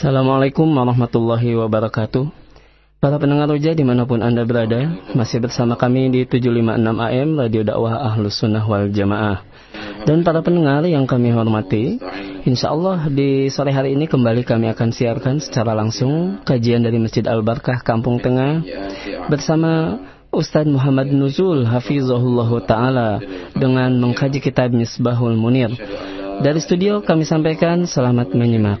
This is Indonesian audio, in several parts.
Assalamualaikum warahmatullahi wabarakatuh. Para pendengar roja di mana pun Anda berada Masih bersama kami di 756 AM Radio Dakwah Ahlus Sunnah Wal Jamaah. Dan para pendengar yang kami hormati Insya Allah di sore hari ini kembali kami akan siarkan secara langsung Kajian dari Masjid Al-Barkah Kampung Tengah Bersama Ustadz Muhammad Nuzul Hafizahullah Ta'ala Dengan mengkaji kitab Misbahul Munir. Dari studio kami sampaikan selamat menyimak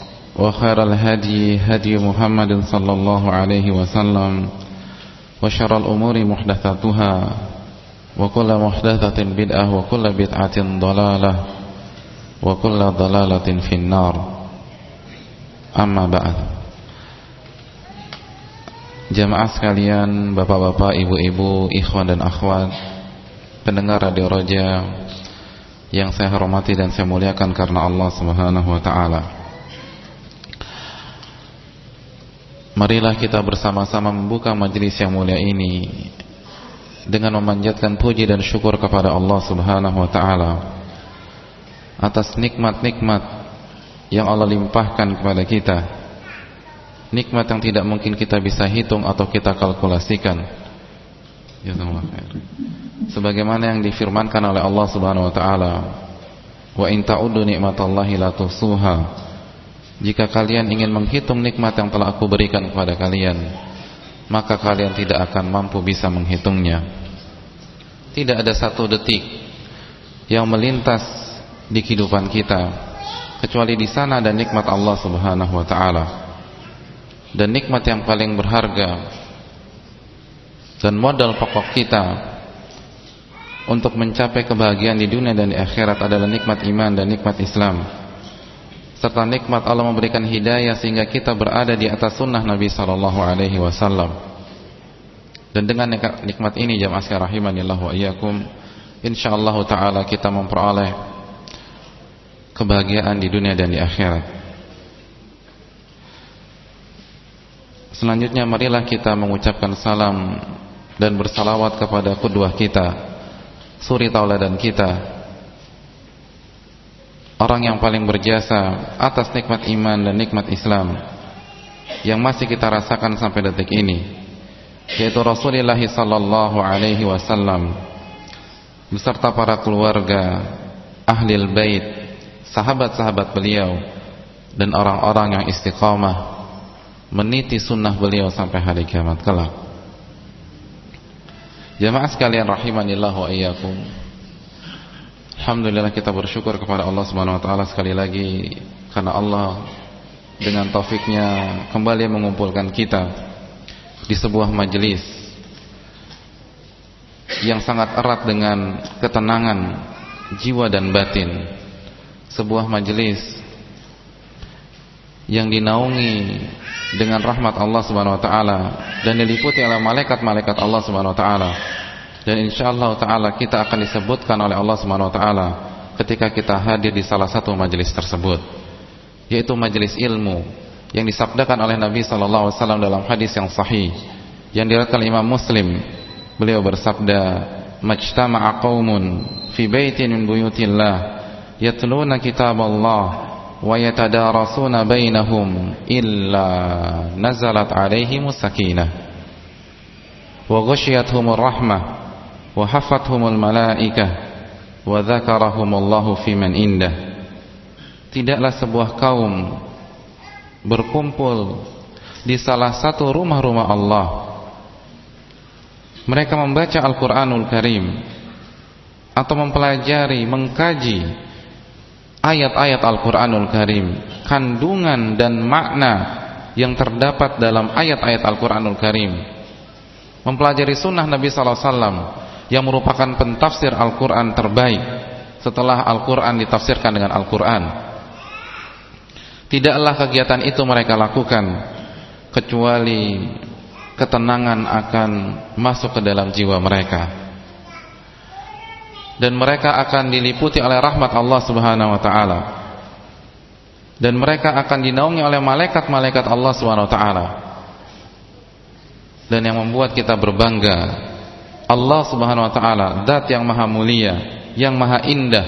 وخير الهدي هدي محمد صلى الله عليه وسلم وشر الأمور محدثاتها وكل محدثة بدعة وكل بدعة ضلالة وكل ضلالة في النار أما بعد Jamaah sekalian, bapak-bapak, ibu-ibu, ikhwan dan akhwat Pendengar Radio Roja Yang saya hormati dan saya muliakan karena Allah subhanahu wa ta'ala Marilah kita bersama-sama membuka majelis yang mulia ini dengan memanjatkan puji dan syukur kepada Allah Subhanahu wa taala atas nikmat-nikmat yang Allah limpahkan kepada kita. Nikmat yang tidak mungkin kita bisa hitung atau kita kalkulasikan. Khair. Sebagaimana yang difirmankan oleh Allah Subhanahu wa taala, "Wa in ta'uddu ni'matallahi la tuhsuha." Jika kalian ingin menghitung nikmat yang telah aku berikan kepada kalian Maka kalian tidak akan mampu bisa menghitungnya. Tidak ada satu detik Yang melintas di kehidupan kita Kecuali di sana ada nikmat Allah subhanahu wa ta'ala. Dan nikmat yang paling berharga Dan modal pokok kita Untuk mencapai kebahagiaan di dunia dan di akhirat adalah nikmat iman dan nikmat Islam serta nikmat Allah memberikan hidayah sehingga kita berada di atas sunnah Nabi sallallahu alaihi wasallam. Dan dengan nikmat ini jamaah sekalian rahimanillah wa iyyakum insyaallah taala kita memperoleh kebahagiaan di dunia dan di akhirat. Selanjutnya marilah kita mengucapkan salam dan bersalawat kepada kedua kita, suri tauladan kita, orang yang paling berjasa atas nikmat iman dan nikmat Islam yang masih kita rasakan sampai detik ini yaitu Rasulullah sallallahu alaihi wasallam beserta para keluarga ahli bait sahabat-sahabat beliau dan orang-orang yang istiqamah meniti sunnah beliau sampai hari kiamat kelak. Jamaah sekalian rahimanillah wa iyyakum Alhamdulillah kita bersyukur kepada Allah Subhanahu wa taala sekali lagi karena Allah dengan taufiknya kembali mengumpulkan kita di sebuah majelis yang sangat erat dengan ketenangan jiwa dan batin. Sebuah majelis yang dinaungi dengan rahmat Allah Subhanahu wa taala dan diliputi oleh malaikat-malaikat Allah Subhanahu wa taala dan insyaallah taala kita akan disebutkan oleh Allah Subhanahu wa taala ketika kita hadir di salah satu majelis tersebut yaitu majelis ilmu yang disabdakan oleh Nabi sallallahu alaihi wasallam dalam hadis yang sahih yang diriwayatkan Imam Muslim. Beliau bersabda majtama'a qaumun fi baitin min buyutillah yatluna kitaballah wa yatadarasuna bainahum illa nazalat alaihimus sakinah wa ghasyiyatuhumur rahmah wa hafathumul malaikah. Wa dzakarahumullahu fiman indah. Tidaklah sebuah kaum berkumpul di salah satu rumah-rumah Allah. Mereka membaca Al-Qur'anul Karim atau mempelajari, mengkaji ayat-ayat Al-Qur'anul Karim, kandungan dan makna yang terdapat dalam ayat-ayat Al-Qur'anul Karim. Mempelajari sunnah Nabi sallallahu alaihi wasallam yang merupakan pentafsir Al-Qur'an terbaik setelah Al-Qur'an ditafsirkan dengan Al-Qur'an. Tidaklah kegiatan itu mereka lakukan kecuali ketenangan akan masuk ke dalam jiwa mereka dan mereka akan diliputi oleh rahmat Allah Subhanahu wa taala. Dan mereka akan dinaungi oleh malaikat-malaikat Allah Subhanahu wa taala. Dan yang membuat kita berbangga Allah Subhanahu wa taala, zat yang maha mulia, yang maha indah,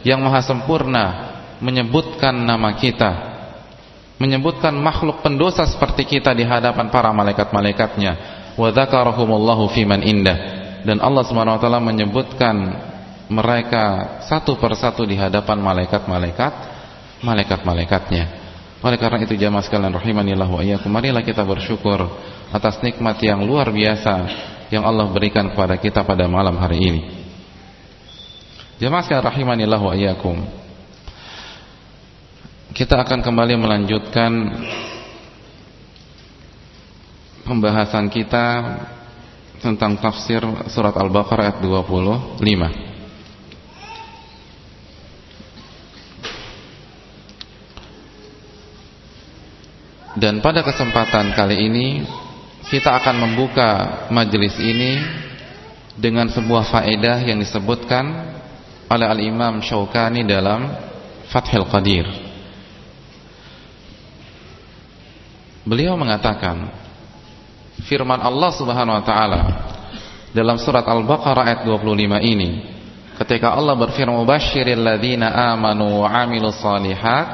yang maha sempurna menyebutkan nama kita. Menyebutkan makhluk pendosa seperti kita di hadapan para malaikat-malaikatnya. Wa dzakarahumullahu fiman indah. Dan Allah Subhanahu wa taala menyebutkan mereka satu persatu di hadapan malaikat-malaikat malaikat-malaikatnya. Oleh karena itu jamaah sekalian rahimanillah wa iyyakum marilah kita bersyukur atas nikmat yang luar biasa yang Allah berikan kepada kita pada malam hari ini. Sekalian rahimanillah wa iyyakum. Kita akan kembali melanjutkan pembahasan kita tentang tafsir surat Al-Baqarah ayat 25. Dan pada kesempatan kali ini kita akan membuka majelis ini dengan sebuah faedah yang disebutkan oleh Al-Imam Syaukani dalam Fathul Qadir. Beliau mengatakan firman Allah Subhanahu wa taala dalam surat Al-Baqarah ayat 25 ini ketika Allah berfirman mubasyiril ladzina amanu wa amilus solihat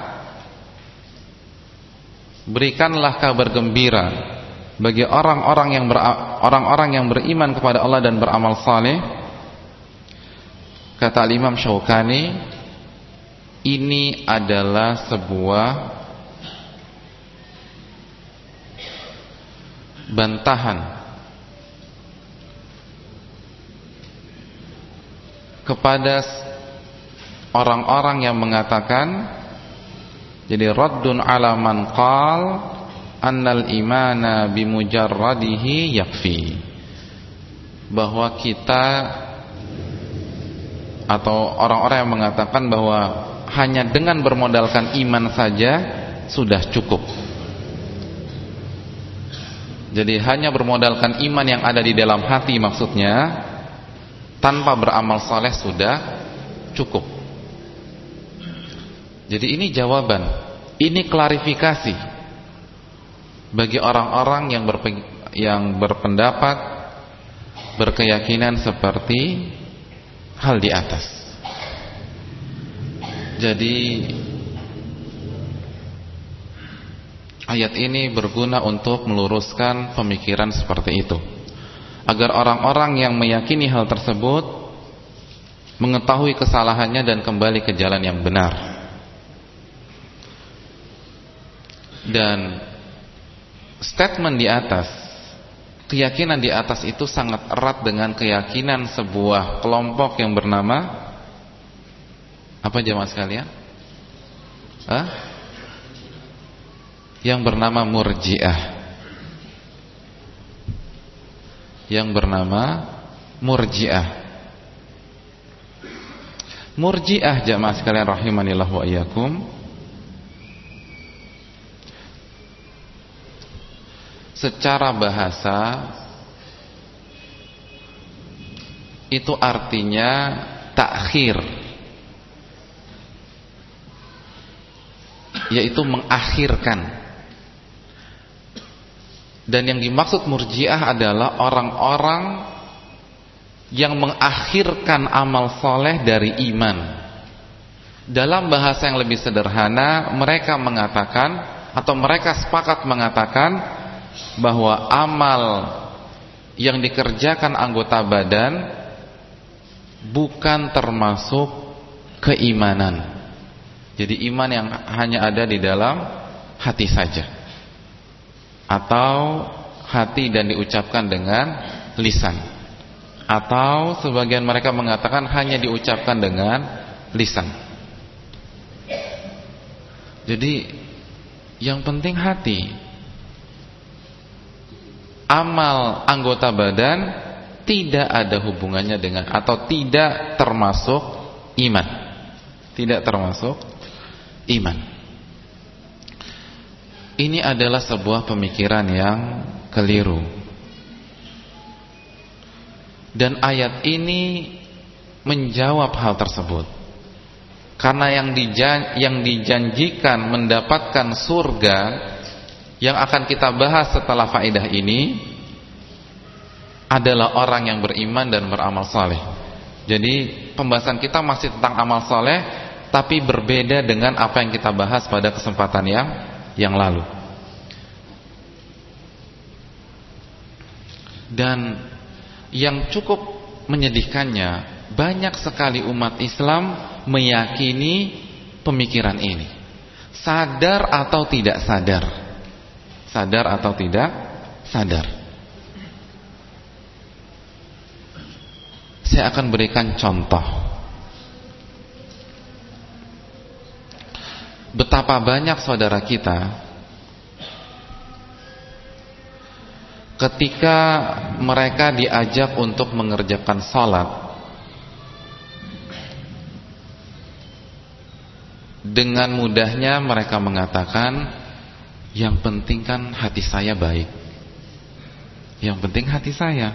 berikanlah kabar gembira bagi orang-orang yang orang-orang yang beriman kepada Allah dan beramal saleh kata Imam Syaukani ini adalah sebuah bantahan kepada orang-orang yang mengatakan jadi raddun ala man qal annal imana bimujarradihi yakfi. Bahwa kita atau orang-orang yang mengatakan bahwa hanya dengan bermodalkan iman saja sudah cukup. Jadi hanya bermodalkan iman yang ada di dalam hati maksudnya tanpa beramal saleh sudah cukup. Jadi ini jawaban, ini klarifikasi bagi orang-orang yang yang berpendapat berkeyakinan seperti hal di atas. Jadi ayat ini berguna untuk meluruskan pemikiran seperti itu. Agar orang-orang yang meyakini hal tersebut mengetahui kesalahannya dan kembali ke jalan yang benar. Dan statement di atas Keyakinan di atas itu sangat erat dengan keyakinan sebuah kelompok yang bernama Apa jemaah sekalian? Hah? Yang bernama Murji'ah Yang bernama Murji'ah Murji'ah jemaah sekalian rahimanillah wa iyyakum secara bahasa itu artinya takhir yaitu mengakhirkan. Dan yang dimaksud murjiah adalah orang-orang yang mengakhirkan amal soleh dari iman. Dalam bahasa yang lebih sederhana mereka mengatakan atau mereka sepakat mengatakan bahwa amal yang dikerjakan anggota badan bukan termasuk keimanan. Jadi iman yang hanya ada di dalam hati saja. Atau hati dan diucapkan dengan lisan. atau sebagian mereka mengatakan hanya diucapkan dengan lisan. Jadi yang penting hati. Amal anggota badan tidak ada hubungannya dengan atau tidak termasuk iman. Tidak termasuk iman. Ini adalah sebuah pemikiran yang keliru. Dan ayat ini menjawab hal tersebut. Karena yang dijan yang dijanjikan mendapatkan surga yang akan kita bahas setelah faedah ini adalah orang yang beriman dan beramal saleh. Jadi pembahasan kita masih tentang amal saleh tapi berbeda dengan apa yang kita bahas pada kesempatan yang yang lalu. Dan yang cukup menyedihkannya banyak sekali umat Islam meyakini pemikiran ini. Sadar atau tidak sadar. Sadar atau tidak sadar. Saya akan berikan contoh. Betapa banyak saudara kita ketika mereka diajak untuk mengerjakan salat dengan mudahnya mereka mengatakan yang penting kan hati saya baik yang penting hati saya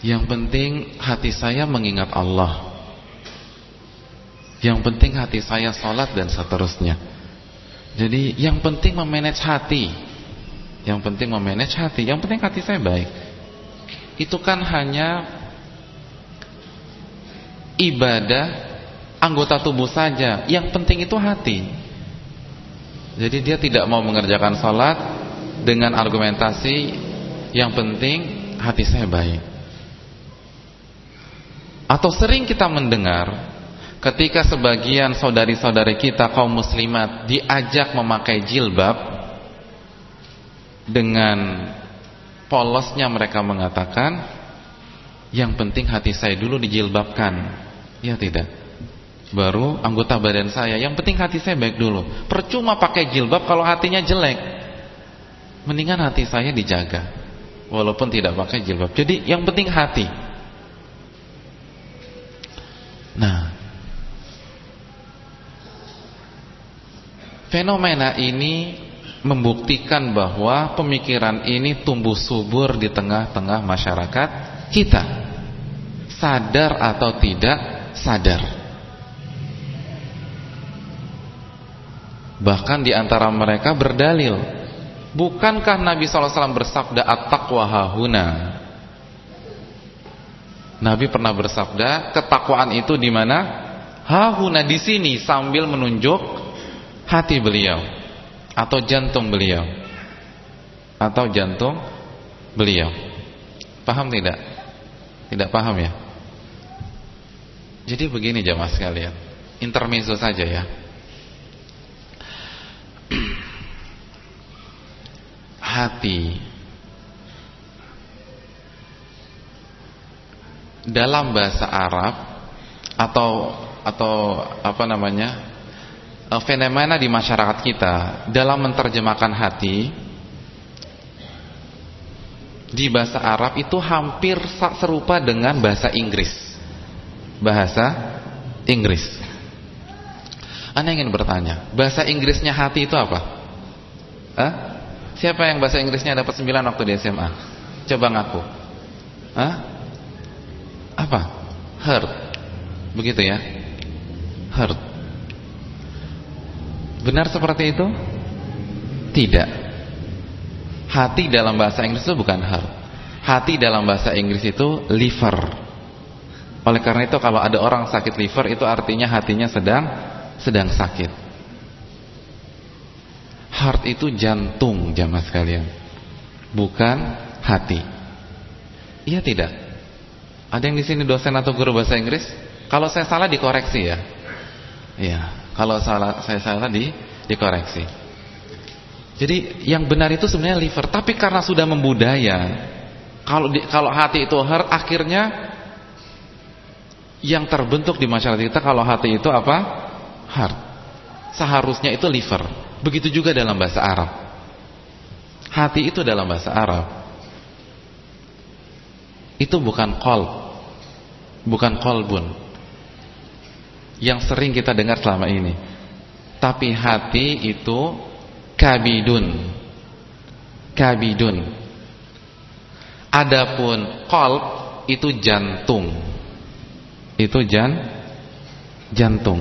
yang penting hati saya mengingat Allah yang penting hati saya salat dan seterusnya jadi yang penting memanage hati. Yang penting memanage hati. Yang penting hati saya baik. Itu kan hanya ibadah anggota tubuh saja. Yang penting itu hati. Jadi dia tidak mau mengerjakan salat dengan argumentasi yang penting hati saya baik. Atau sering kita mendengar ketika sebagian saudari-saudari kita kaum muslimat diajak memakai jilbab dengan polosnya mereka mengatakan yang penting hati saya dulu dijilbabkan ya tidak baru anggota badan saya. Yang penting hati saya baik dulu. Percuma pakai jilbab kalau hatinya jelek. Mendingan hati saya dijaga walaupun tidak pakai jilbab. Jadi yang penting hati. Nah Fenomena ini membuktikan bahwa pemikiran ini tumbuh subur di tengah-tengah masyarakat kita. Sadar atau tidak sadar. Bahkan di antara mereka berdalil, bukankah Nabi SAW bersabda at-taqwa hahuna? Nabi pernah bersabda, ketakwaan itu di mana? Hahuna di sini sambil menunjuk hati beliau atau jantung beliau atau jantung beliau. Paham tidak? Tidak paham ya? Jadi begini jamaah sekalian intermezzo saja ya hati dalam bahasa Arab atau atau apa namanya Eh, fenomena di masyarakat kita dalam menerjemahkan hati di bahasa Arab itu hampir serupa dengan bahasa Inggris. Bahasa Inggris. Anda ingin bertanya, bahasa Inggrisnya hati itu apa? Hah? Siapa yang bahasa Inggrisnya dapat 9 waktu di SMA? Coba ngaku. Hah? Apa? Hurt. Begitu ya? Hurt. Benar seperti itu? Tidak. Hati dalam bahasa Inggris itu bukan heart. Hati dalam bahasa Inggris itu liver. Oleh karena itu kalau ada orang sakit liver itu artinya hatinya sedang sedang sakit. Heart itu jantung jamaah sekalian. Bukan hati. Iya tidak? Ada yang di sini dosen atau guru bahasa Inggris? Kalau saya salah dikoreksi ya. Iya. Kalau salah saya salah di dikoreksi. Jadi yang benar itu sebenarnya liver, tapi karena sudah membudaya, kalau di, kalau hati itu heart, akhirnya yang terbentuk di masyarakat kita kalau hati itu apa? Heart. Seharusnya itu liver. Begitu juga dalam bahasa Arab. Hati itu dalam bahasa Arab. Itu bukan kol, bukan kolbun. Yang sering kita dengar selama ini. Tapi hati itu kabidun kabidun adapun qalb itu jantung itu jan jantung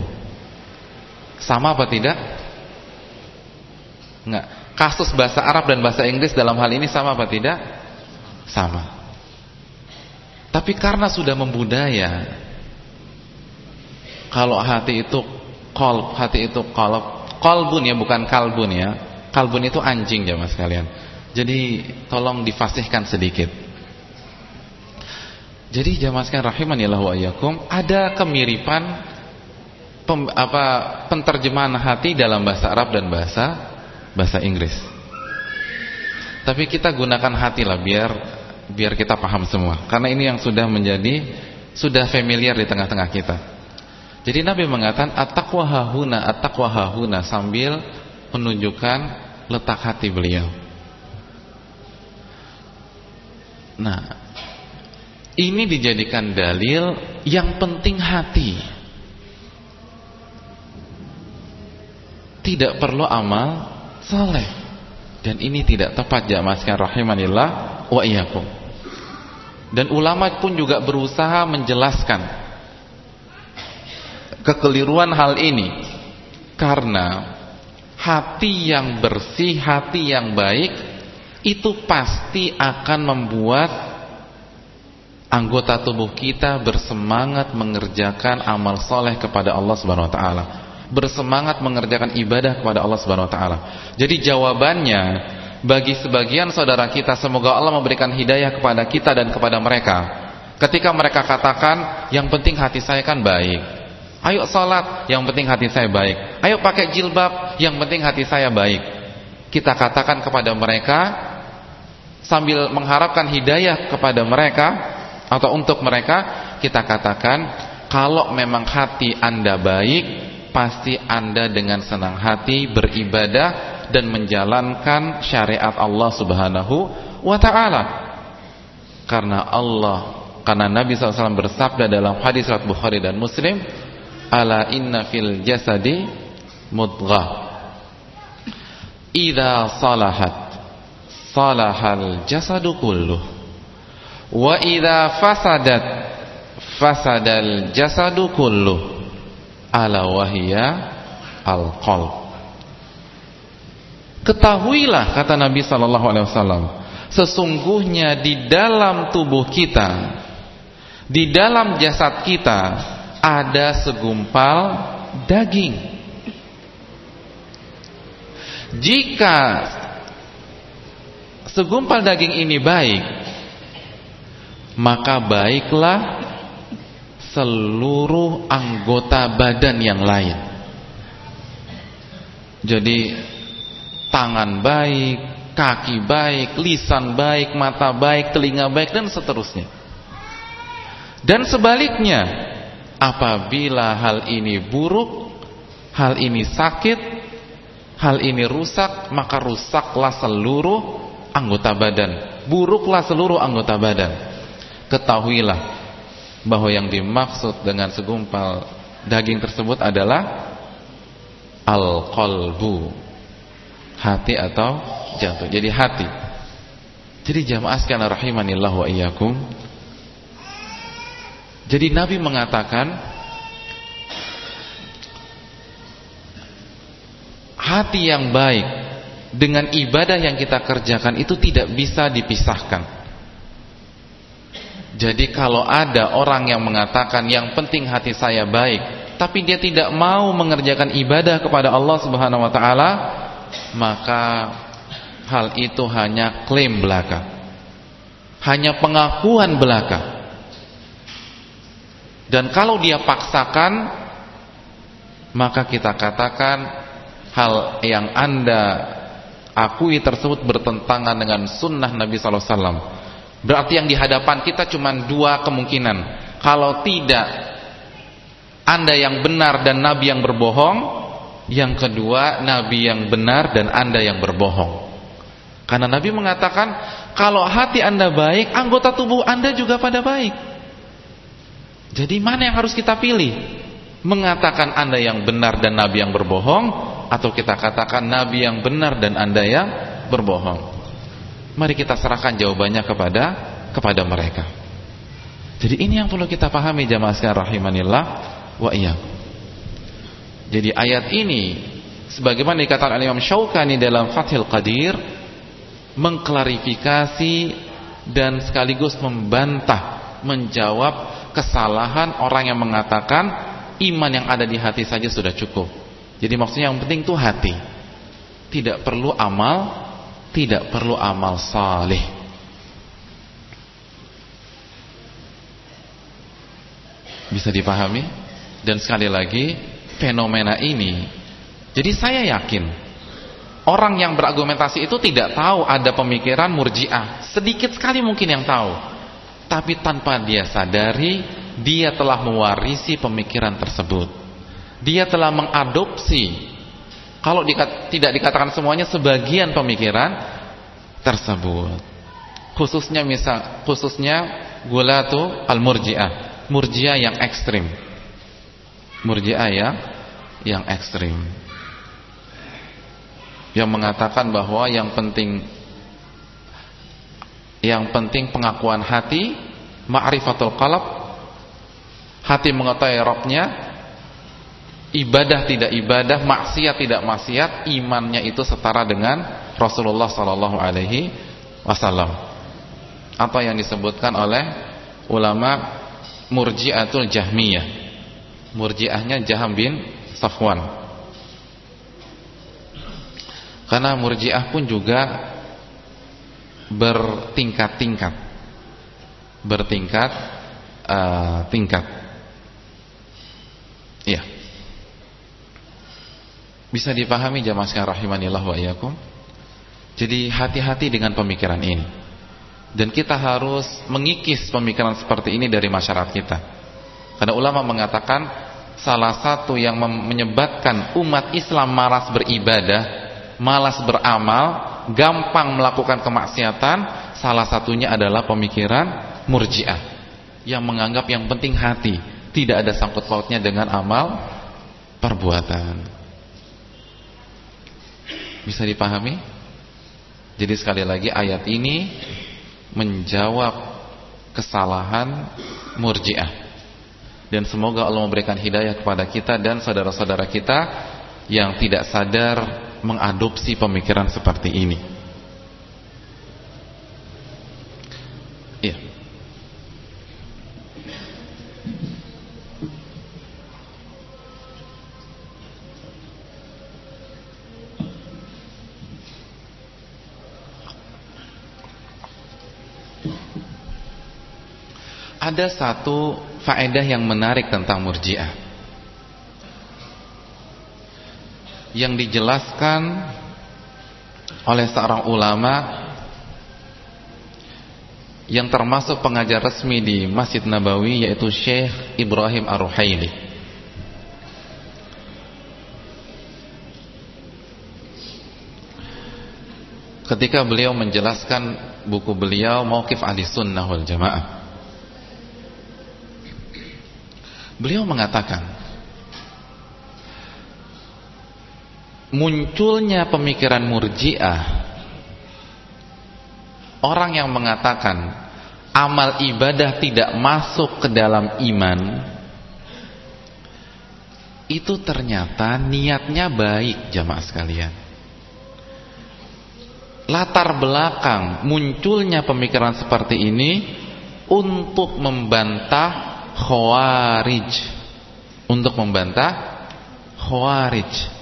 sama apa tidak enggak kasus bahasa Arab dan bahasa Inggris dalam hal ini sama apa tidak sama tapi karena sudah membudaya kalau hati itu qalb hati itu qalb qalbun ya bukan kalbun ya Kalbun itu anjing jamaah sekalian. Jadi tolong difasihkan sedikit. Jadi jamaah sekalian rahimanillah wa ada kemiripan pem, apa penterjemahan hati dalam bahasa Arab dan bahasa bahasa Inggris. Tapi kita gunakan hati lah biar biar kita paham semua. Karena ini yang sudah menjadi sudah familiar di tengah-tengah kita. Jadi Nabi mengatakan at-taqwa hahuna at-taqwa hahuna sambil menunjukkan letak hati beliau. Nah, ini dijadikan dalil yang penting hati. Tidak perlu amal soleh. Dan ini tidak tepat jamaah sekalian rahimanillah wa iyyakum. Dan ulama pun juga berusaha menjelaskan kekeliruan hal ini karena hati yang bersih, hati yang baik itu pasti akan membuat anggota tubuh kita bersemangat mengerjakan amal soleh kepada Allah Subhanahu Wa Taala, bersemangat mengerjakan ibadah kepada Allah Subhanahu Wa Taala. Jadi jawabannya bagi sebagian saudara kita, semoga Allah memberikan hidayah kepada kita dan kepada mereka. Ketika mereka katakan, yang penting hati saya kan baik. Ayo salat, yang penting hati saya baik. Ayo pakai jilbab, yang penting hati saya baik. Kita katakan kepada mereka sambil mengharapkan hidayah kepada mereka atau untuk mereka, kita katakan kalau memang hati Anda baik, pasti Anda dengan senang hati beribadah dan menjalankan syariat Allah Subhanahu wa taala. Karena Allah, karena Nabi SAW bersabda dalam hadis riwayat Bukhari dan Muslim, ala inna fil jasadi mudghah. Idza salahat salahal jasadu kulluh. Wa idza fasadat fasadal jasadu kulluh ala wahia al qalb ketahuilah kata Nabi sallallahu alaihi wasallam sesungguhnya di dalam tubuh kita di dalam jasad kita ada segumpal daging. Jika segumpal daging ini baik, maka baiklah seluruh anggota badan yang lain. Jadi tangan baik, kaki baik, lisan baik, mata baik, telinga baik dan seterusnya. Dan sebaliknya, Apabila hal ini buruk, hal ini sakit, hal ini rusak, maka rusaklah seluruh anggota badan. Buruklah seluruh anggota badan. Ketahuilah bahwa yang dimaksud dengan segumpal daging tersebut adalah al-qalbu. Hati atau jantung. Jadi hati. Jadi jamaah sekalian rahimanillah wa iyyakum jadi Nabi mengatakan hati yang baik dengan ibadah yang kita kerjakan itu tidak bisa dipisahkan. Jadi kalau ada orang yang mengatakan yang penting hati saya baik, tapi dia tidak mau mengerjakan ibadah kepada Allah Subhanahu wa taala, maka hal itu hanya klaim belaka. Hanya pengakuan belaka. Dan kalau dia paksakan Maka kita katakan Hal yang anda akui tersebut bertentangan dengan sunnah Nabi Sallallahu Alaihi Wasallam. Berarti yang di hadapan kita cuma dua kemungkinan. Kalau tidak, anda yang benar dan Nabi yang berbohong. Yang kedua, Nabi yang benar dan anda yang berbohong. Karena Nabi mengatakan, kalau hati anda baik, anggota tubuh anda juga pada baik. Jadi mana yang harus kita pilih? Mengatakan anda yang benar dan Nabi yang berbohong, atau kita katakan Nabi yang benar dan anda yang berbohong? Mari kita serahkan jawabannya kepada kepada mereka. Jadi ini yang perlu kita pahami jamaah sekalian rahimanillah wa iya. Jadi ayat ini sebagaimana dikatakan oleh Imam Syaukani dalam Fathul Qadir mengklarifikasi dan sekaligus membantah menjawab kesalahan orang yang mengatakan iman yang ada di hati saja sudah cukup. Jadi maksudnya yang penting itu hati. Tidak perlu amal, tidak perlu amal saleh. Bisa dipahami? Dan sekali lagi fenomena ini jadi saya yakin orang yang berargumentasi itu tidak tahu ada pemikiran murjiah sedikit sekali mungkin yang tahu tapi tanpa dia sadari dia telah mewarisi pemikiran tersebut dia telah mengadopsi kalau dikat, tidak dikatakan semuanya sebagian pemikiran tersebut. Khususnya misal khususnya gulatu al-murji'ah. Murji'ah yang ekstrim. Murji'ah yang yang ekstrim. Yang mengatakan bahwa yang penting yang penting pengakuan hati ma'rifatul qalb hati mengetahui Rabbnya ibadah tidak ibadah maksiat tidak maksiat imannya itu setara dengan Rasulullah sallallahu alaihi wasallam. Apa yang disebutkan oleh ulama murji'atul jahmiyah. Murji'ahnya Jaham bin Safwan. Karena murjiah pun juga bertingkat-tingkat. Bertingkat uh, tingkat iya bisa dipahami jamaah sekalian rahimanillah wa iyyakum? Jadi hati-hati dengan pemikiran ini. Dan kita harus mengikis pemikiran seperti ini dari masyarakat kita. Karena ulama mengatakan salah satu yang menyebabkan umat Islam malas beribadah, malas beramal, gampang melakukan kemaksiatan, salah satunya adalah pemikiran murjiah. Yang menganggap yang penting hati, tidak ada sangkut pautnya dengan amal perbuatan. Bisa dipahami? Jadi sekali lagi ayat ini menjawab kesalahan murjiah dan semoga Allah memberikan hidayah kepada kita dan saudara-saudara kita yang tidak sadar mengadopsi pemikiran seperti ini. Iya. Ada satu faedah yang menarik tentang murjiah. Yang dijelaskan oleh seorang ulama yang termasuk pengajar resmi di Masjid Nabawi yaitu Syekh Ibrahim Ar-Ruhaili. Ketika beliau menjelaskan buku beliau Mauqif Ahli Sunnah wal Jamaah Beliau mengatakan munculnya pemikiran murjiah orang yang mengatakan amal ibadah tidak masuk ke dalam iman itu ternyata niatnya baik jamaah sekalian. Latar belakang munculnya pemikiran seperti ini untuk membantah Khawarij untuk membantah Khawarij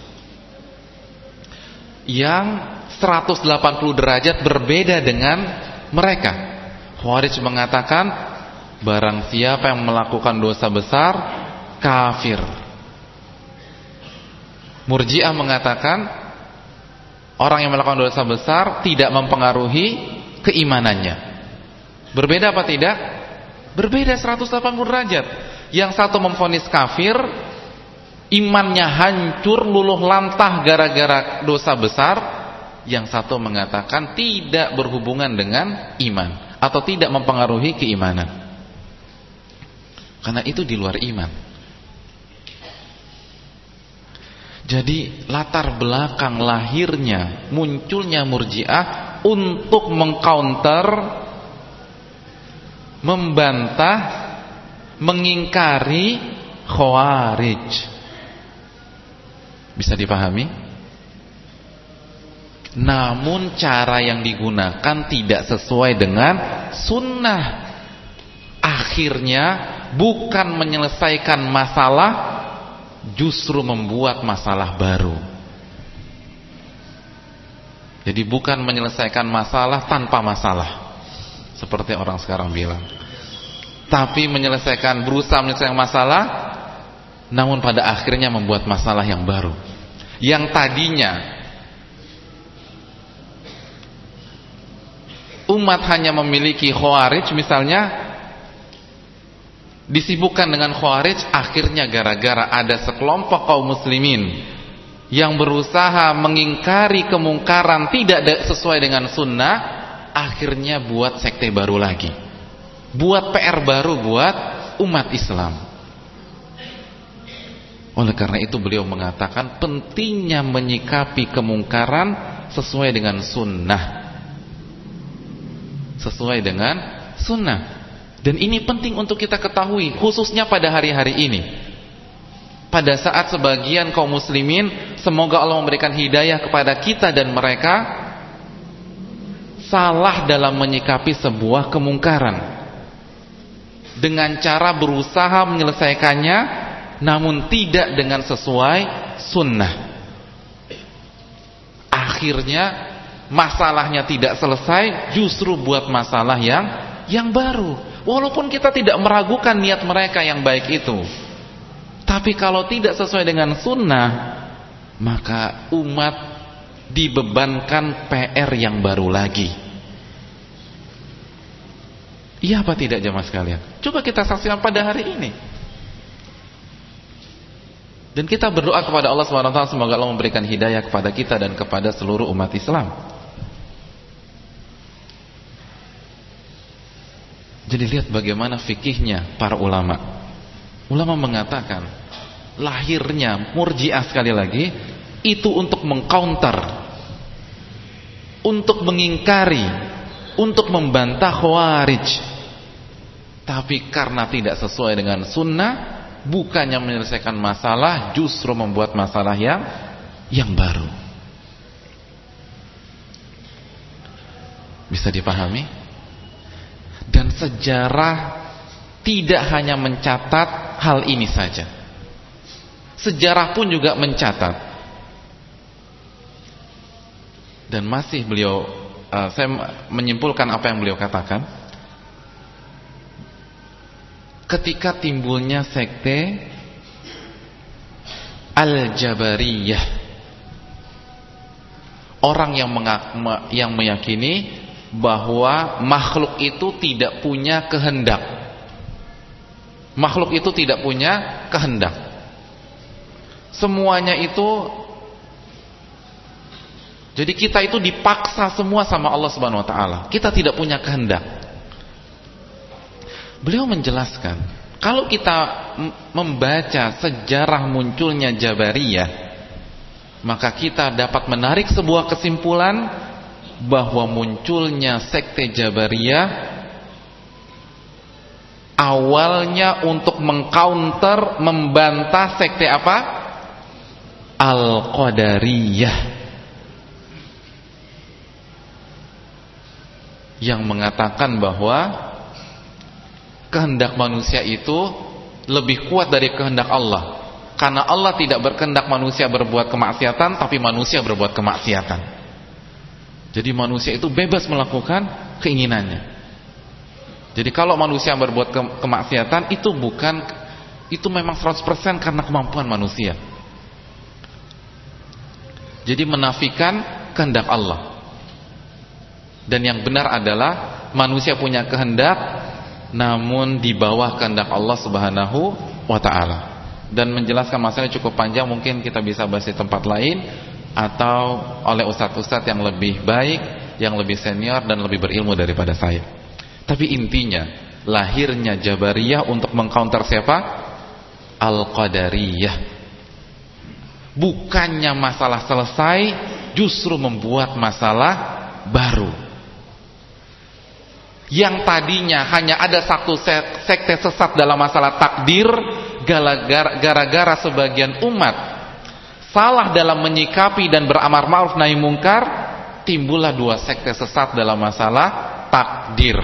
yang 180 derajat berbeda dengan mereka. Khawarij mengatakan barang siapa yang melakukan dosa besar kafir. Murji'ah mengatakan orang yang melakukan dosa besar tidak mempengaruhi keimanannya. Berbeda apa tidak? Berbeda 180 derajat. Yang satu memfonis kafir, imannya hancur luluh lantah gara-gara dosa besar. Yang satu mengatakan tidak berhubungan dengan iman atau tidak mempengaruhi keimanan. Karena itu di luar iman. Jadi latar belakang lahirnya munculnya murjiah untuk mengcounter membantah mengingkari khawarij. Bisa dipahami? Namun cara yang digunakan tidak sesuai dengan sunnah. Akhirnya bukan menyelesaikan masalah justru membuat masalah baru. Jadi bukan menyelesaikan masalah tanpa masalah. Seperti orang sekarang bilang. Tapi menyelesaikan berusaha menyelesaikan masalah namun pada akhirnya membuat masalah yang baru. Yang tadinya umat hanya memiliki khawarij misalnya disibukkan dengan khawarij akhirnya gara-gara ada sekelompok kaum muslimin yang berusaha mengingkari kemungkaran tidak sesuai dengan sunnah akhirnya buat sekte baru lagi buat PR baru buat umat Islam oleh karena itu beliau mengatakan pentingnya menyikapi kemungkaran sesuai dengan sunnah sesuai dengan sunnah dan ini penting untuk kita ketahui khususnya pada hari-hari ini. Pada saat sebagian kaum muslimin semoga Allah memberikan hidayah kepada kita dan mereka salah dalam menyikapi sebuah kemungkaran. Dengan cara berusaha menyelesaikannya namun tidak dengan sesuai sunnah. Akhirnya masalahnya tidak selesai justru buat masalah yang yang baru. Walaupun kita tidak meragukan niat mereka yang baik itu. Tapi kalau tidak sesuai dengan sunnah, maka umat dibebankan PR yang baru lagi. Iya apa tidak jemaah sekalian? Coba kita saksikan pada hari ini. Dan kita berdoa kepada Allah SWT semoga Allah memberikan hidayah kepada kita dan kepada seluruh umat Islam. Jadi lihat bagaimana fikihnya para ulama. Ulama mengatakan lahirnya murjiah sekali lagi itu untuk mengcounter, untuk mengingkari, untuk membantah khawarij. Tapi karena tidak sesuai dengan sunnah, bukannya menyelesaikan masalah, justru membuat masalah yang yang baru. Bisa dipahami? Dan sejarah tidak hanya mencatat hal ini saja. Sejarah pun juga mencatat. Dan masih beliau uh, saya menyimpulkan apa yang beliau katakan. Ketika timbulnya sekte Al-Jabariyah Orang yang, yang meyakini bahwa makhluk itu tidak punya kehendak. Makhluk itu tidak punya kehendak. Semuanya itu jadi kita itu dipaksa semua sama Allah Subhanahu wa taala. Kita tidak punya kehendak. Beliau menjelaskan, kalau kita membaca sejarah munculnya Jabariyah, maka kita dapat menarik sebuah kesimpulan bahwa munculnya sekte Jabariyah awalnya untuk mengcounter membantah sekte apa? Al-Qadariyah yang mengatakan bahwa kehendak manusia itu lebih kuat dari kehendak Allah karena Allah tidak berkehendak manusia berbuat kemaksiatan tapi manusia berbuat kemaksiatan jadi manusia itu bebas melakukan keinginannya. Jadi kalau manusia berbuat ke kemaksiatan itu bukan itu memang 100% karena kemampuan manusia. Jadi menafikan kehendak Allah. Dan yang benar adalah manusia punya kehendak namun di bawah kehendak Allah Subhanahu wa taala. Dan menjelaskan masalah cukup panjang mungkin kita bisa bahas di tempat lain atau oleh ustadz-ustadz yang lebih baik, yang lebih senior dan lebih berilmu daripada saya. Tapi intinya lahirnya Jabariyah untuk mengcounter siapa? Al-Qadariyah. Bukannya masalah selesai, justru membuat masalah baru yang tadinya hanya ada satu sekte sesat dalam masalah takdir gara-gara sebagian umat salah dalam menyikapi dan beramar ma'ruf nahi mungkar timbullah dua sekte sesat dalam masalah takdir.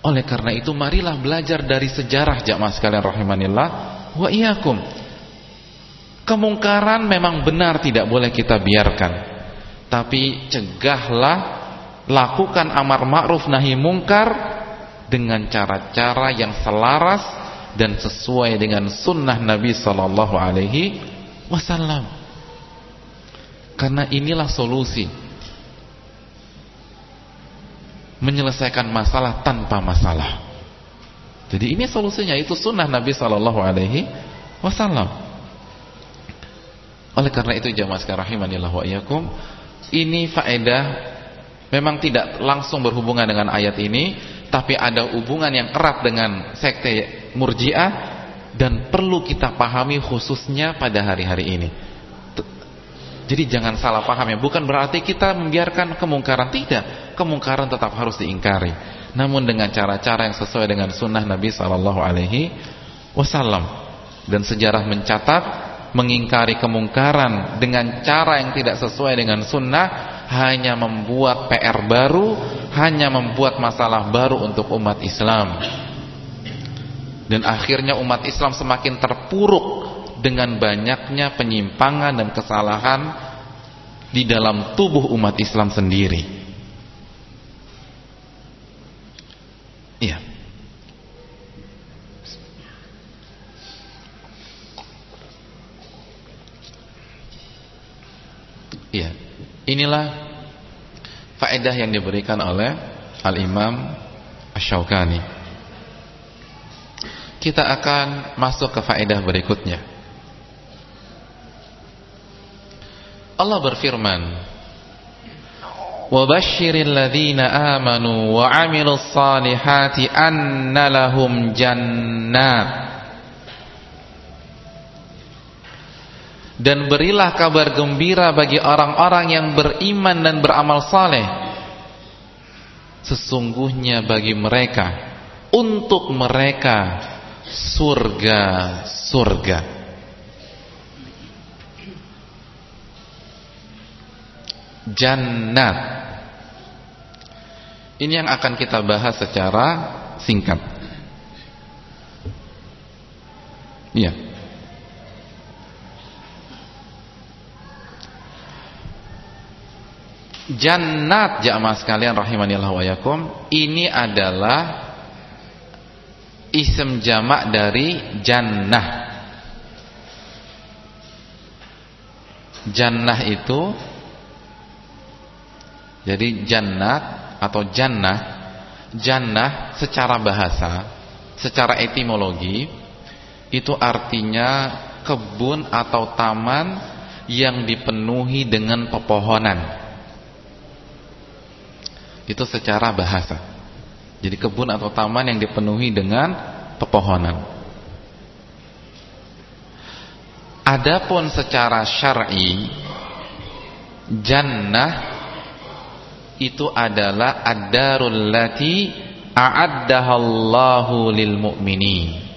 Oleh karena itu marilah belajar dari sejarah jamaah sekalian rahimanillah wa iyakum kemungkaran memang benar tidak boleh kita biarkan tapi cegahlah lakukan amar ma'ruf nahi mungkar dengan cara-cara yang selaras dan sesuai dengan sunnah Nabi Sallallahu Alaihi Wasallam. Karena inilah solusi menyelesaikan masalah tanpa masalah. Jadi ini solusinya itu sunnah Nabi Sallallahu Alaihi Wasallam. Oleh karena itu jamaah sekalian rahimanillah wa iyyakum ini faedah memang tidak langsung berhubungan dengan ayat ini, tapi ada hubungan yang erat dengan sekte Murji'ah dan perlu kita pahami khususnya pada hari-hari ini. Jadi jangan salah paham ya, bukan berarti kita membiarkan kemungkaran tidak, kemungkaran tetap harus diingkari. Namun dengan cara-cara yang sesuai dengan sunnah Nabi Wasallam dan sejarah mencatat mengingkari kemungkaran dengan cara yang tidak sesuai dengan sunnah hanya membuat PR baru, hanya membuat masalah baru untuk umat Islam. Dan akhirnya umat Islam semakin terpuruk dengan banyaknya penyimpangan dan kesalahan di dalam tubuh umat Islam sendiri. Iya. Iya. Inilah faedah yang diberikan oleh Al-Imam Asy-Syaukani. Kita akan masuk ke faedah berikutnya. Allah berfirman, "Wa basyiril ladzina amanu wa 'amilus salihati anna dan berilah kabar gembira bagi orang-orang yang beriman dan beramal saleh. Sesungguhnya bagi mereka untuk mereka surga-surga jannat. Ini yang akan kita bahas secara singkat. Iya Jannat jamaah sekalian rahimanillah wa yakum ini adalah ism jamak dari jannah. Jannah itu jadi jannat atau jannah jannah secara bahasa secara etimologi itu artinya kebun atau taman yang dipenuhi dengan pepohonan itu secara bahasa. Jadi kebun atau taman yang dipenuhi dengan pepohonan. Adapun secara syar'i jannah itu adalah ad-darul lati a'addahallahu lil mu'minin.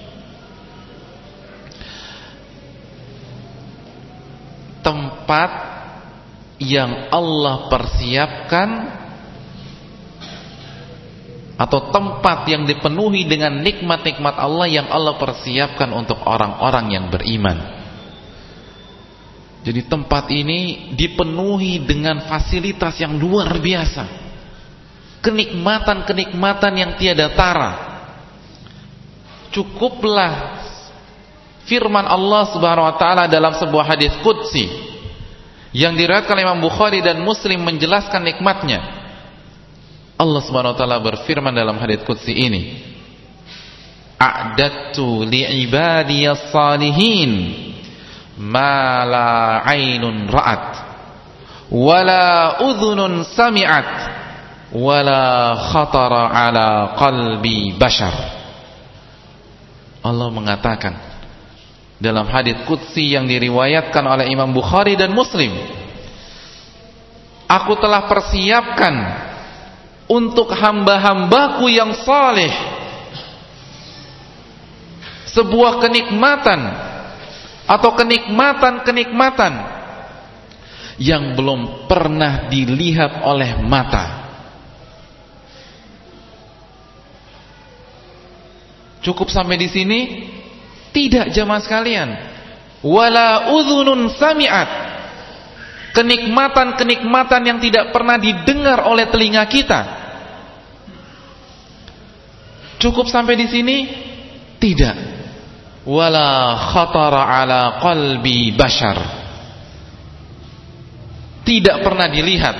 Tempat yang Allah persiapkan atau tempat yang dipenuhi dengan nikmat-nikmat Allah yang Allah persiapkan untuk orang-orang yang beriman. Jadi tempat ini dipenuhi dengan fasilitas yang luar biasa. Kenikmatan-kenikmatan yang tiada tara. Cukuplah firman Allah Subhanahu wa taala dalam sebuah hadis qudsi yang diriwayatkan Imam Bukhari dan Muslim menjelaskan nikmatnya. Allah Subhanahu wa taala berfirman dalam hadis qudsi ini, "A'dattu li'ibadiyas salihin ma la 'ainun ra'at wala udhunun sami'at wala khatara ala qalbi bashar." Allah mengatakan dalam hadis qudsi yang diriwayatkan oleh Imam Bukhari dan Muslim Aku telah persiapkan untuk hamba-hambaku yang saleh sebuah kenikmatan atau kenikmatan-kenikmatan yang belum pernah dilihat oleh mata Cukup sampai di sini tidak jamaah sekalian. Wala udhunun sami'at. Kenikmatan-kenikmatan yang tidak pernah didengar oleh telinga kita. Cukup sampai di sini? Tidak. Wala khatara ala qalbi bashar. Tidak pernah dilihat,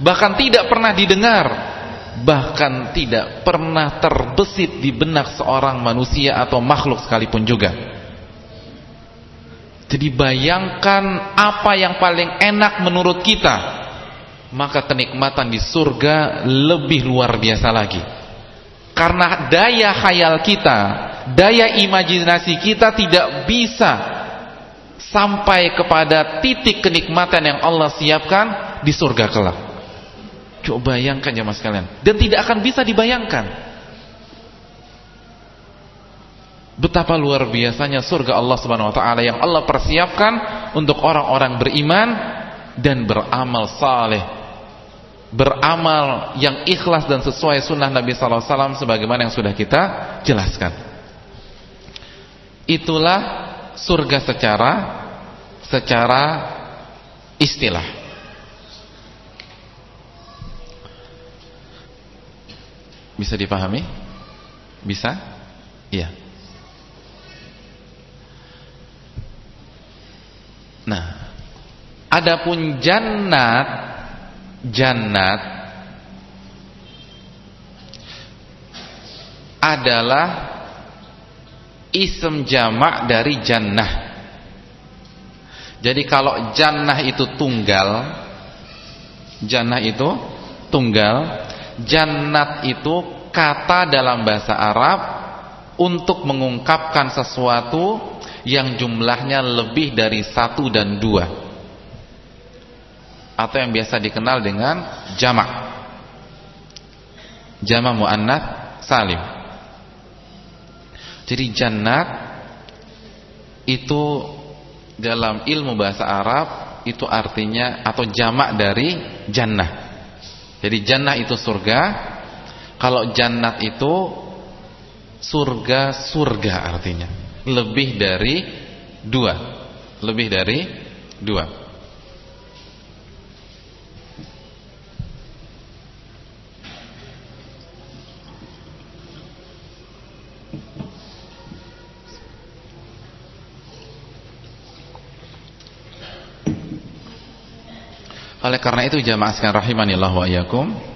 bahkan tidak pernah didengar bahkan tidak pernah terbesit di benak seorang manusia atau makhluk sekalipun juga. Jadi bayangkan apa yang paling enak menurut kita, maka kenikmatan di surga lebih luar biasa lagi. Karena daya khayal kita, daya imajinasi kita tidak bisa sampai kepada titik kenikmatan yang Allah siapkan di surga kelak. Coba bayangkan ya mas kalian. Dan tidak akan bisa dibayangkan. Betapa luar biasanya surga Allah Subhanahu wa taala yang Allah persiapkan untuk orang-orang beriman dan beramal saleh. Beramal yang ikhlas dan sesuai sunnah Nabi sallallahu alaihi wasallam sebagaimana yang sudah kita jelaskan. Itulah surga secara secara istilah. Bisa dipahami? Bisa? Iya. Nah, adapun jannat jannat adalah ism jamak dari jannah. Jadi kalau jannah itu tunggal, jannah itu tunggal, Jannat itu kata dalam bahasa Arab untuk mengungkapkan sesuatu yang jumlahnya lebih dari satu dan dua atau yang biasa dikenal dengan jamak jamak muannat salim jadi jannat itu dalam ilmu bahasa Arab itu artinya atau jamak dari jannah jadi jannah itu surga. Kalau jannat itu surga-surga artinya. Lebih dari dua. Lebih dari dua. Oleh karena itu jamaah sekalian rahimanillah wa iyyakum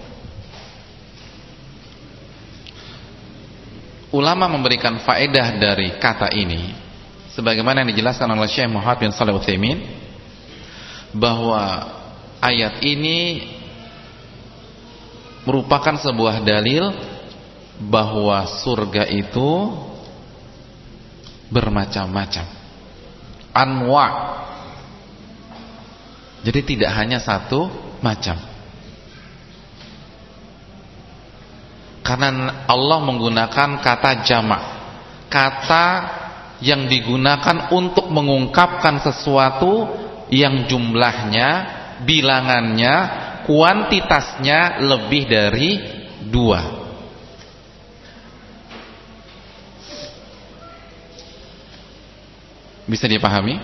Ulama memberikan faedah dari kata ini. Sebagaimana yang dijelaskan oleh Syekh Muhammad bin Shalih Utsaimin bahwa ayat ini merupakan sebuah dalil bahwa surga itu bermacam-macam. Anwa. Jadi tidak hanya satu macam. Karena Allah menggunakan kata jamak. Kata yang digunakan untuk mengungkapkan sesuatu yang jumlahnya, bilangannya, kuantitasnya lebih dari dua. Bisa dipahami?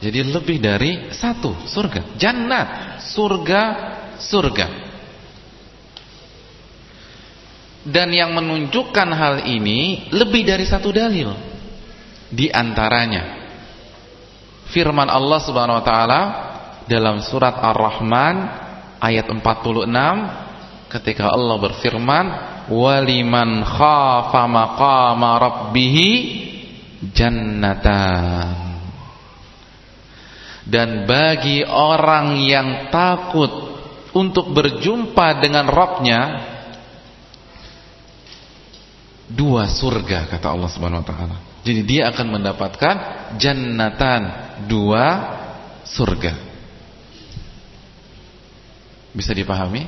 Jadi lebih dari satu surga, jannat, surga, surga. Dan yang menunjukkan hal ini lebih dari satu dalil. Di antaranya firman Allah Subhanahu wa taala dalam surat Ar-Rahman ayat 46 ketika Allah berfirman waliman khafa maqama rabbih jannatan dan bagi orang yang takut untuk berjumpa dengan Rabbnya dua surga kata Allah Subhanahu wa taala. Jadi dia akan mendapatkan jannatan dua surga. Bisa dipahami?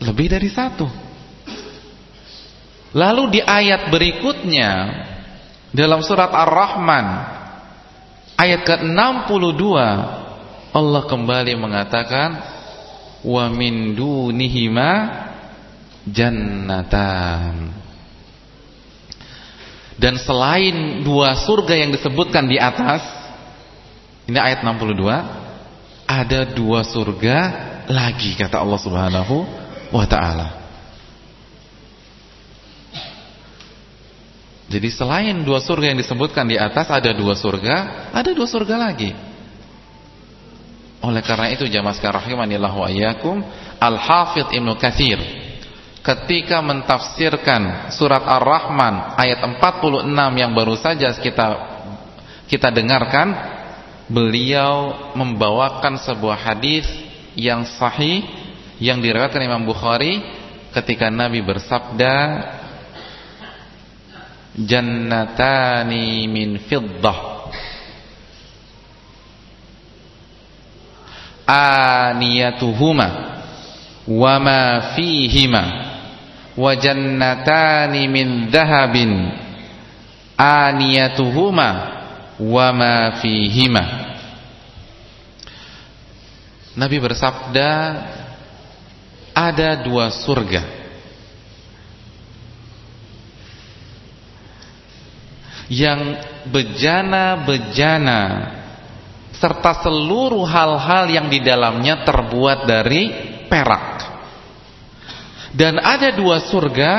Lebih dari satu. Lalu di ayat berikutnya dalam surat Ar-Rahman ayat ke-62 Allah kembali mengatakan wa min dunihima jannatan dan selain dua surga yang disebutkan di atas ini ayat 62 ada dua surga lagi kata Allah Subhanahu wa taala Jadi selain dua surga yang disebutkan di atas ada dua surga, ada dua surga lagi. Oleh karena itu jamaah sekalian rahimanillah Al-Hafidz Ibnu Katsir ketika mentafsirkan surat Ar-Rahman ayat 46 yang baru saja kita kita dengarkan, beliau membawakan sebuah hadis yang sahih yang diriwayatkan Imam Bukhari ketika Nabi bersabda jannatani min fiddah. Aniyatuhuma wa ma fihima wa jannatani min dhahabin aniyatuhuma wa ma fihima Nabi bersabda ada dua surga yang bejana-bejana serta seluruh hal-hal yang di dalamnya terbuat dari perak. Dan ada dua surga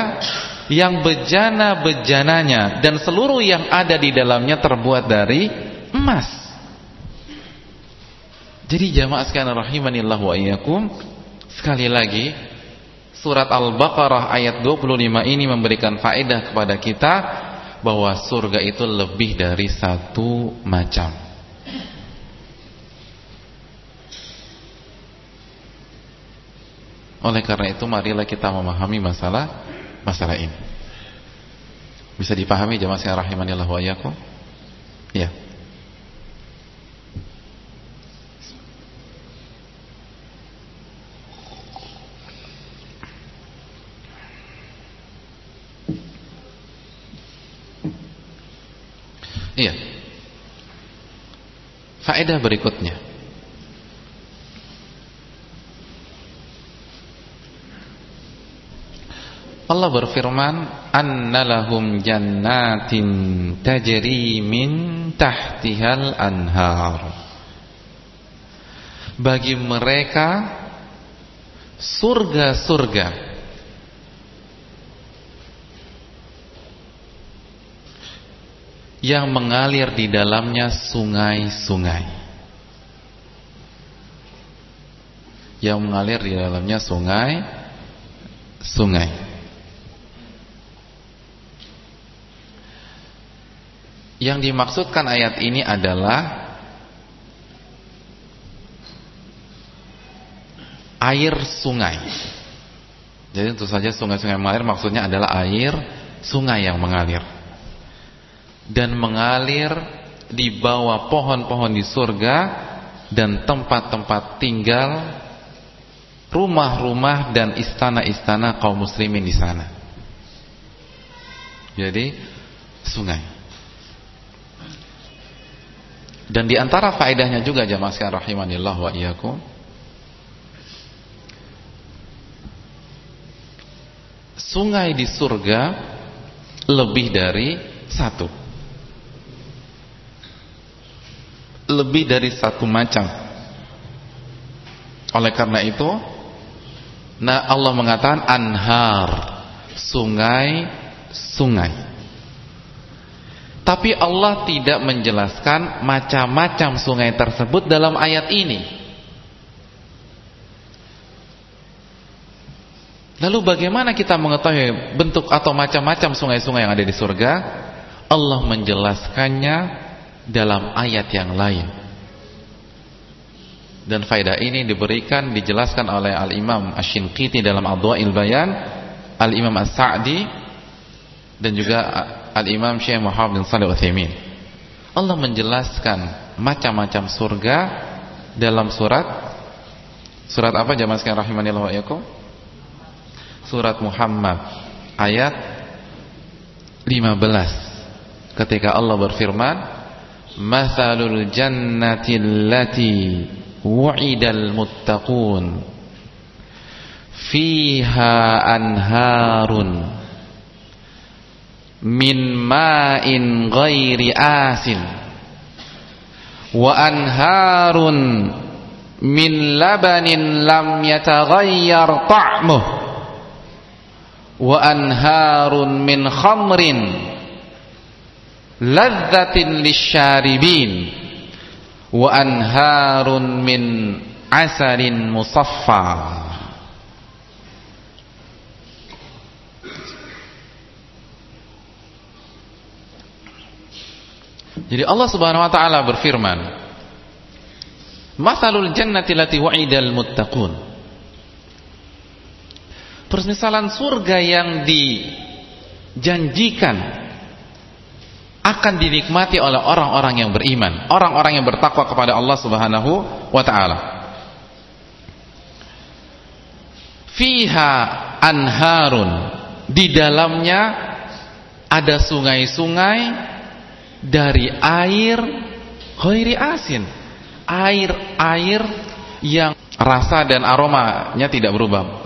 yang bejana-bejananya dan seluruh yang ada di dalamnya terbuat dari emas. Jadi jamaah sekalian rahimanillah wa iyyakum, sekali lagi surat Al-Baqarah ayat 25 ini memberikan faedah kepada kita bahwa surga itu lebih dari satu macam. Oleh karena itu marilah kita memahami masalah masalah ini. Bisa dipahami jemaah sekalian rahimanillah wa iyyakum? Ya. Iya. Faedah berikutnya. Allah berfirman, "Annalahum jannatin tajri min tahtihal anhar." Bagi mereka surga-surga yang mengalir di dalamnya sungai-sungai. Yang mengalir di dalamnya sungai-sungai. Yang dimaksudkan ayat ini adalah air sungai. Jadi tentu saja sungai-sungai mengalir maksudnya adalah air sungai yang mengalir dan mengalir di bawah pohon-pohon di surga dan tempat-tempat tinggal rumah-rumah dan istana-istana kaum muslimin di sana. Jadi sungai. Dan di antara faedahnya juga jamaah sekalian rahimanillah wa iyyakum Sungai di surga lebih dari satu lebih dari satu macam. Oleh karena itu, nah Allah mengatakan anhar, sungai-sungai. Tapi Allah tidak menjelaskan macam-macam sungai tersebut dalam ayat ini. Lalu bagaimana kita mengetahui bentuk atau macam-macam sungai-sungai yang ada di surga? Allah menjelaskannya dalam ayat yang lain. Dan faedah ini diberikan dijelaskan oleh Al-Imam Asy-Shinqiti dalam Adwa'il Bayan, Al-Imam As-Sa'di dan juga Al-Imam Syekh Muhammad bin Shalih Utsaimin. Allah menjelaskan macam-macam surga dalam surat surat apa jamaah sekalian rahimanillah wa iyyakum? Surat Muhammad ayat 15. Ketika Allah berfirman, "Matsalul jannati allati wu'idal muttaqun fiha anharun min ma'in ghairi asin wa anharun min labanin lam yataghayyar ta'muh wa anharun min khamrin ladzatin lisyaribin wa anharun min asalin musaffa Jadi Allah Subhanahu wa taala berfirman, "Matsalul jannati lati wa'idal muttaqun." Permisalan surga yang dijanjikan akan dinikmati oleh orang-orang yang beriman, orang-orang yang bertakwa kepada Allah Subhanahu wa taala. Fiha anharun, di dalamnya ada sungai-sungai dari air khairi asin. Air-air yang rasa dan aromanya tidak berubah.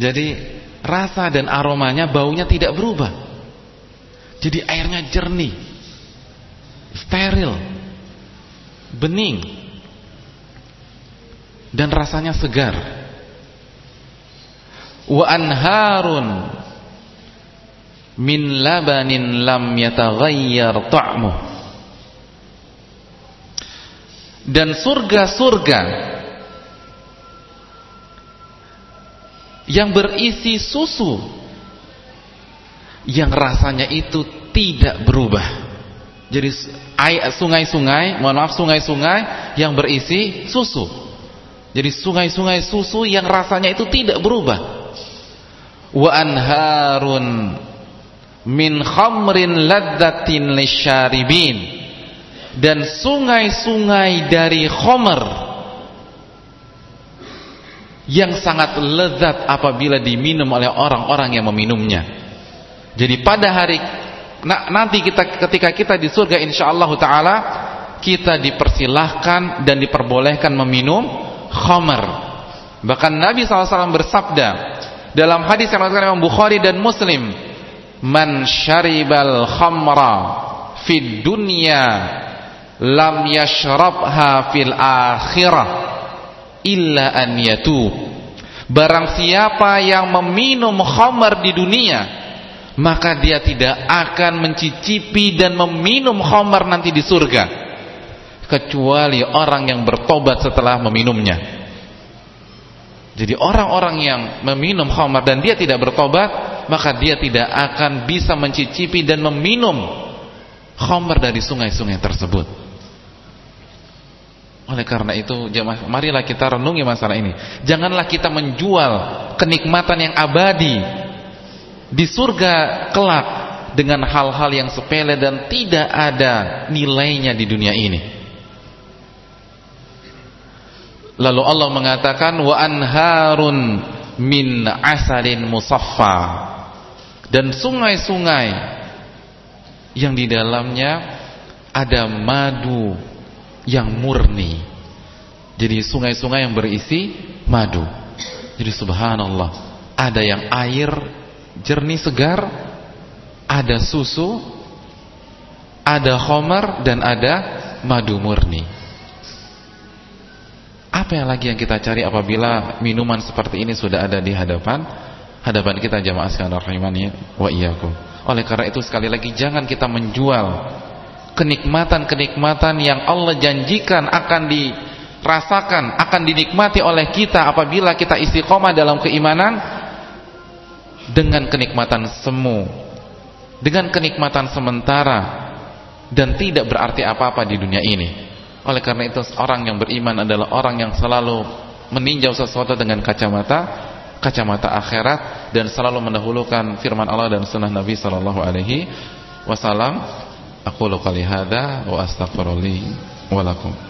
Jadi rasa dan aromanya baunya tidak berubah. Jadi airnya jernih steril bening dan rasanya segar. Wa anharun min labanin lam yataghayyar ta'muh. Dan surga-surga yang berisi susu yang rasanya itu tidak berubah. Jadi sungai-sungai mohon maaf sungai-sungai yang berisi susu. Jadi sungai-sungai susu yang rasanya itu tidak berubah. Wa anharun min khamrin ladzatin lisyaribin dan sungai-sungai dari khamr yang sangat lezat apabila diminum oleh orang-orang yang meminumnya. Jadi pada hari nanti kita ketika kita di surga insyaallah taala kita dipersilahkan dan diperbolehkan meminum khamr. Bahkan Nabi SAW bersabda dalam hadis yang diriwayatkan Imam Bukhari dan Muslim man syaribal khamra fid dunya lam yashrabha fil akhirah illa an yatub barang siapa yang meminum khamar di dunia maka dia tidak akan mencicipi dan meminum khamar nanti di surga kecuali orang yang bertobat setelah meminumnya jadi orang-orang yang meminum khamar dan dia tidak bertobat, maka dia tidak akan bisa mencicipi dan meminum khamar dari sungai-sungai tersebut. Oleh karena itu, marilah kita renungi masalah ini. Janganlah kita menjual kenikmatan yang abadi di surga kelak dengan hal-hal yang sepele dan tidak ada nilainya di dunia ini. Lalu Allah mengatakan wa anharun min asalin musaffa dan sungai-sungai yang di dalamnya ada madu yang murni. Jadi sungai-sungai yang berisi madu. Jadi subhanallah, ada yang air jernih segar, ada susu, ada khamar dan ada madu murni. Apa yang lagi yang kita cari apabila minuman seperti ini sudah ada di hadapan hadapan kita jamaah sekalian rahimani wa iyyakum. Oleh karena itu sekali lagi jangan kita menjual kenikmatan-kenikmatan yang Allah janjikan akan dirasakan, akan dinikmati oleh kita apabila kita istiqomah dalam keimanan dengan kenikmatan semu, dengan kenikmatan sementara dan tidak berarti apa-apa di dunia ini. Oleh karena itu orang yang beriman adalah orang yang selalu meninjau sesuatu dengan kacamata kacamata akhirat dan selalu mendahulukan firman Allah dan sunnah Nabi sallallahu alaihi wasallam. Aku qouli wa astaghfirullah wa lakum.